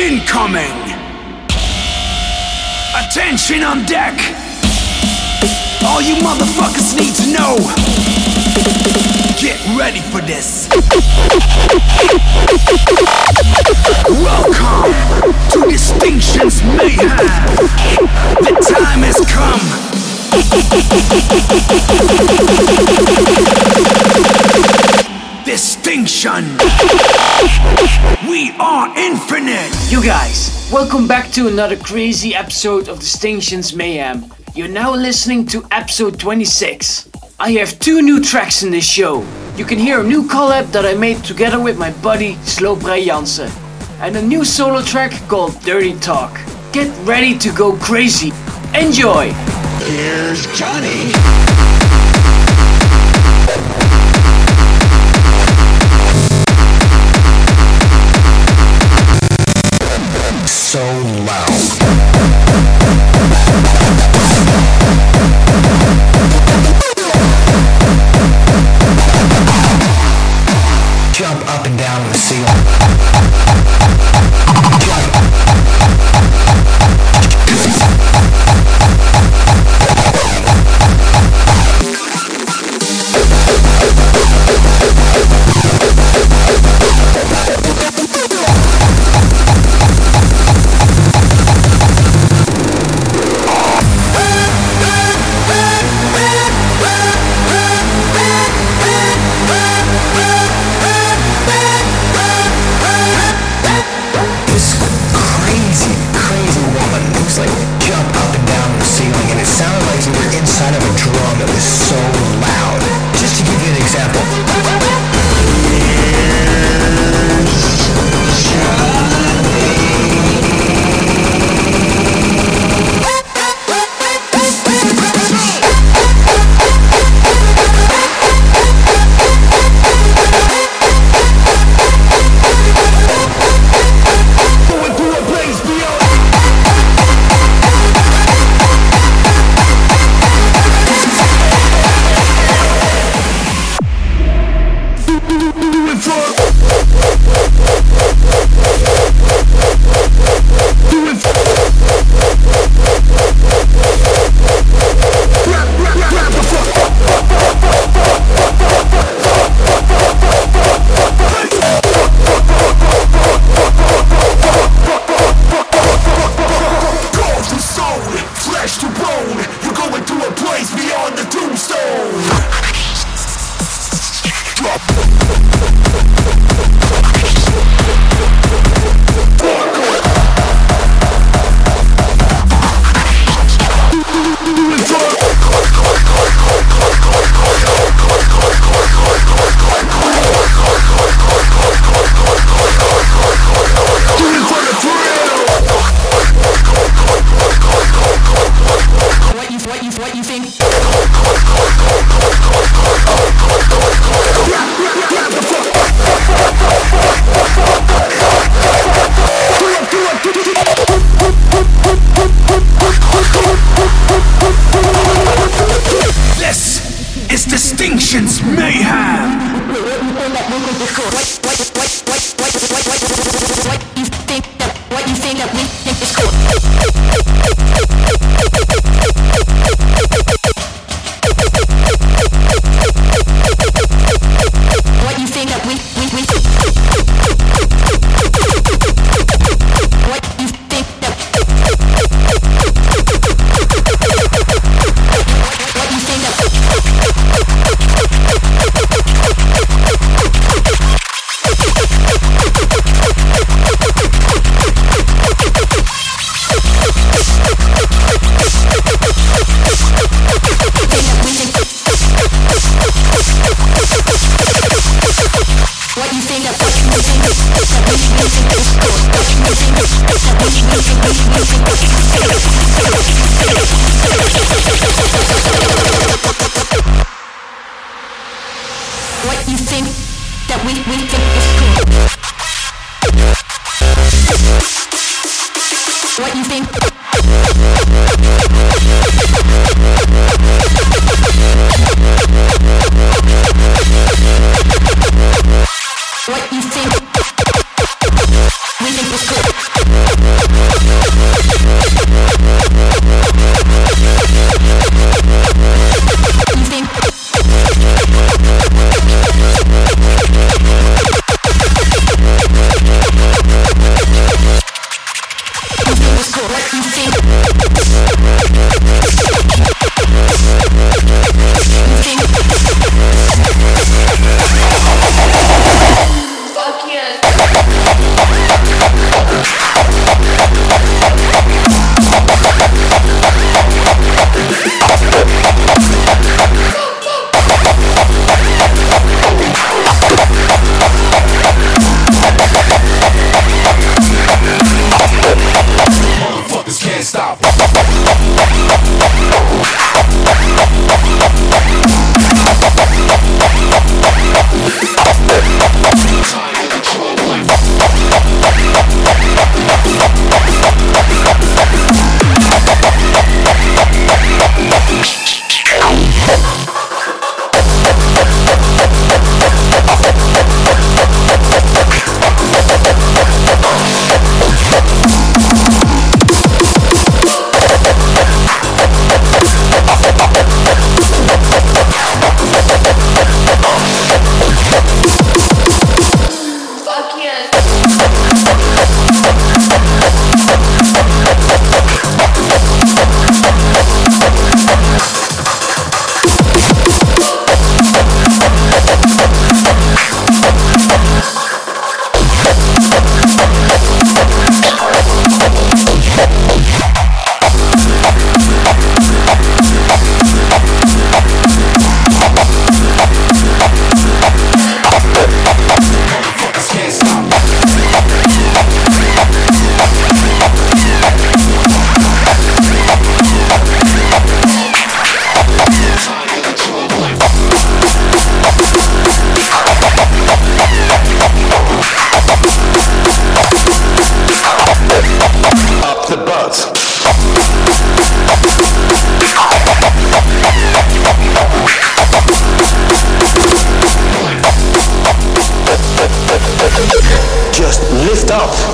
Incoming! Attention on deck! All you motherfuckers need to know! Get ready for this! Welcome to Distinctions Mayhem! The time has come! Distinction! We are infinite! You guys, welcome back to another crazy episode of Distinctions Mayhem. You're now listening to episode 26. I have two new tracks in this show. You can hear a new collab that I made together with my buddy Sloperij Janssen, and a new solo track called Dirty Talk. Get ready to go crazy. Enjoy! Here's Johnny! So loud. Jump up and down the ceiling. Distinctions Mayhem! What you think that what you think that we think is cool?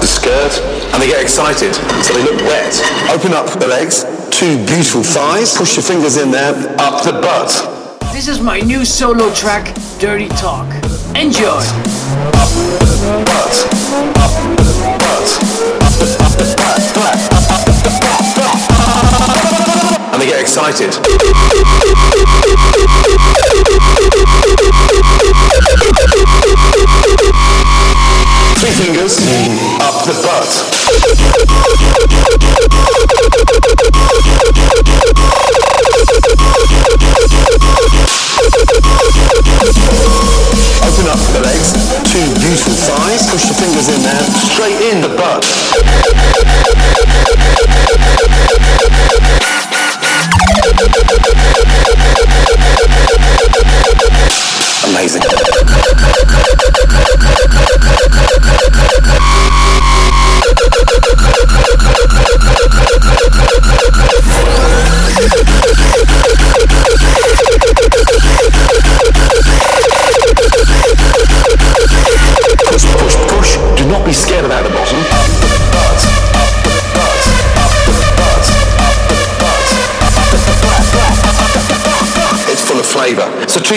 The skirt and they get excited. So they look wet. Open up the legs, two beautiful thighs, push your fingers in there, up the butt. This is my new solo track, Dirty Talk. Enjoy! Up the butt, up the butt, up the, up the butt, butt. And they get excited. Three fingers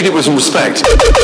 flavour, so treat it with respect.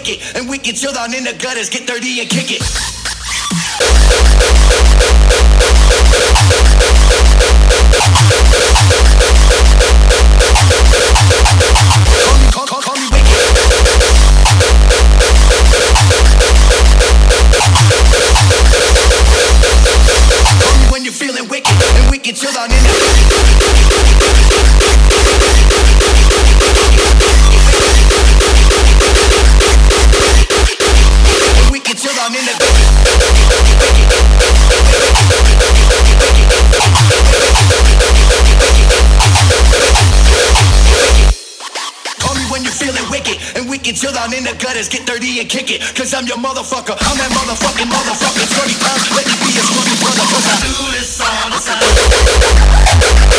Wicked and wicked chill down in the gutters get dirty and kick it. Call when you're feeling wicked. And down in the chill down in the gutters, get dirty and kick it. Cause I'm your motherfucker. I'm that motherfucking motherfucker. 20 pounds, let me be your scruffy brother. Cause I do this all the time.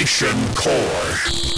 Operation Core.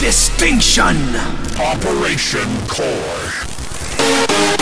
Distinction! Operation Core.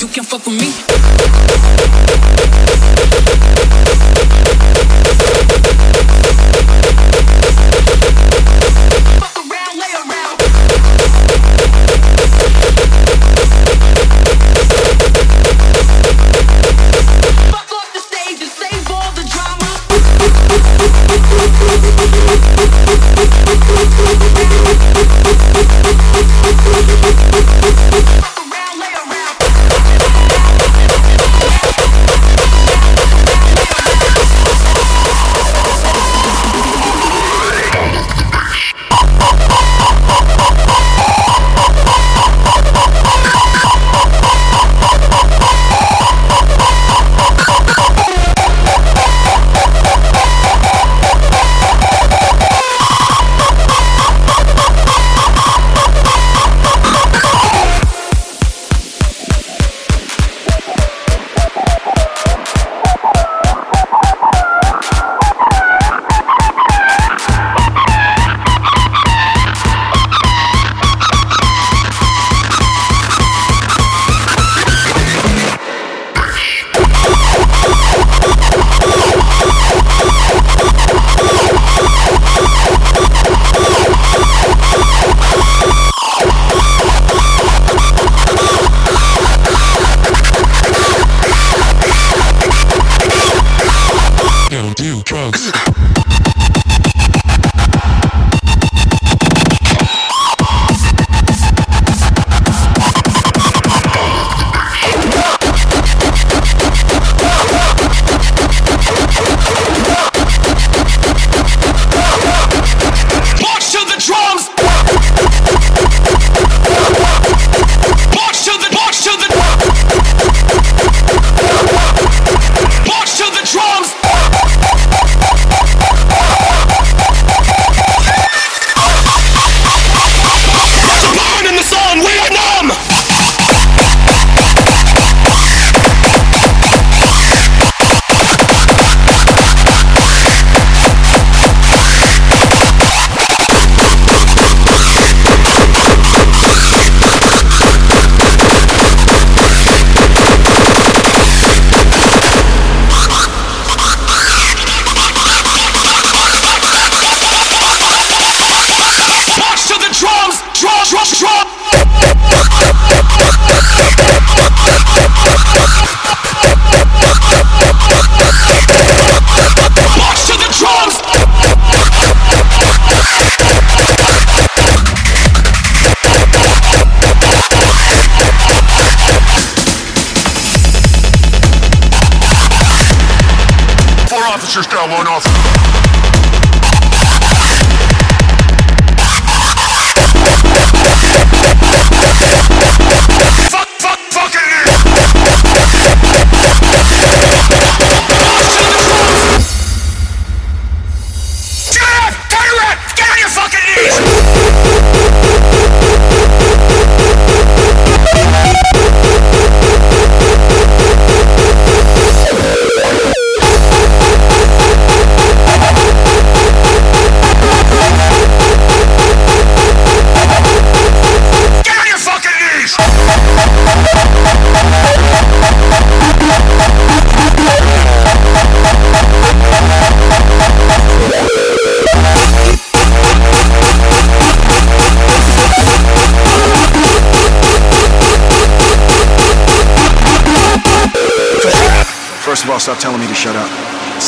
You can fuck with me.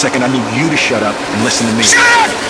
second, I need you to shut up and listen to me. Shut up!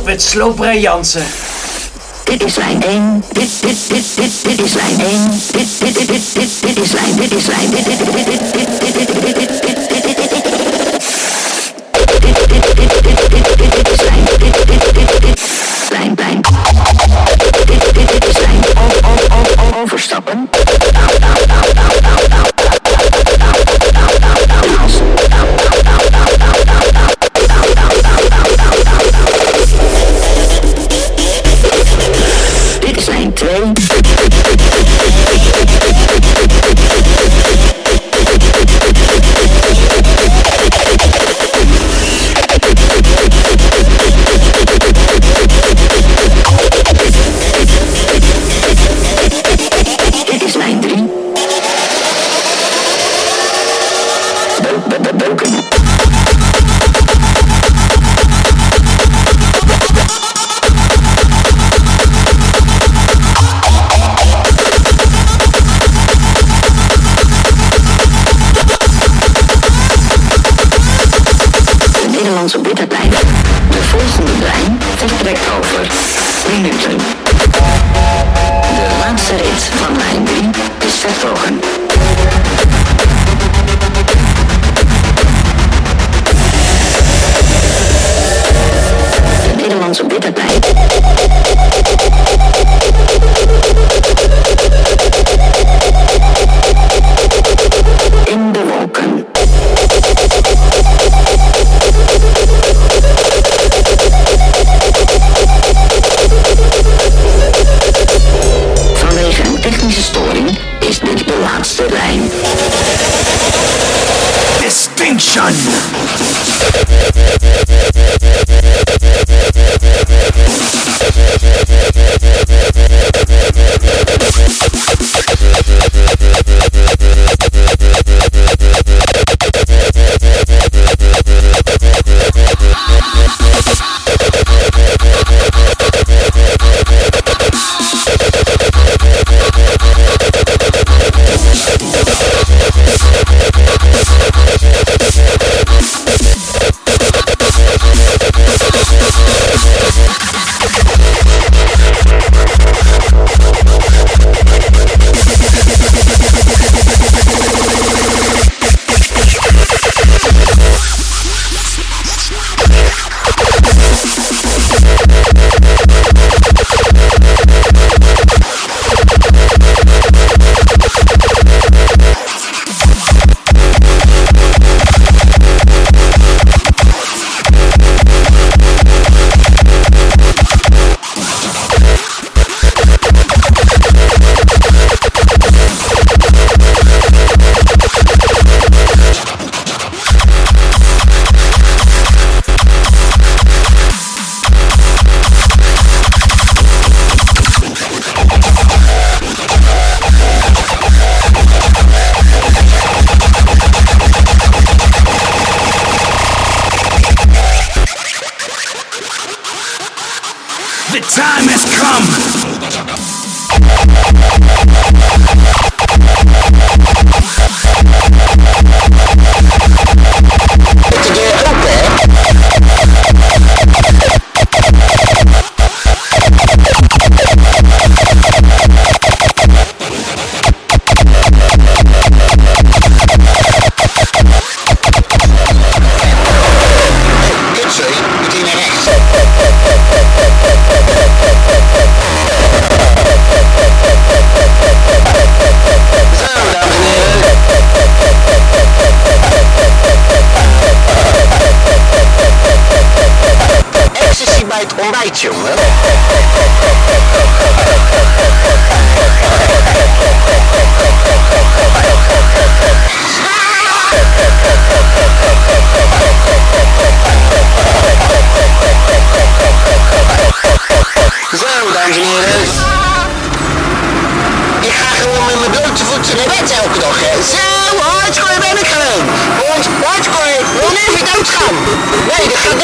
Met Slooprij Jansen. Dit is lijn één. Dit, dit, dit, dit, dit is lijn één. Dit, dit, dit, dit, dit, dit is lijn. Dit is lijn. Dit, dit, dit, dit, dit, dit, dit, dit, dit.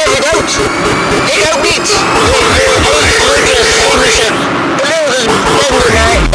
I don't. They don't eat. They, they, they, they, they, they, they, they, they, they, they,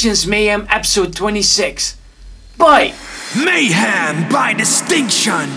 Distinctions Mayhem episode 26. Bye! Mayhem by distinction.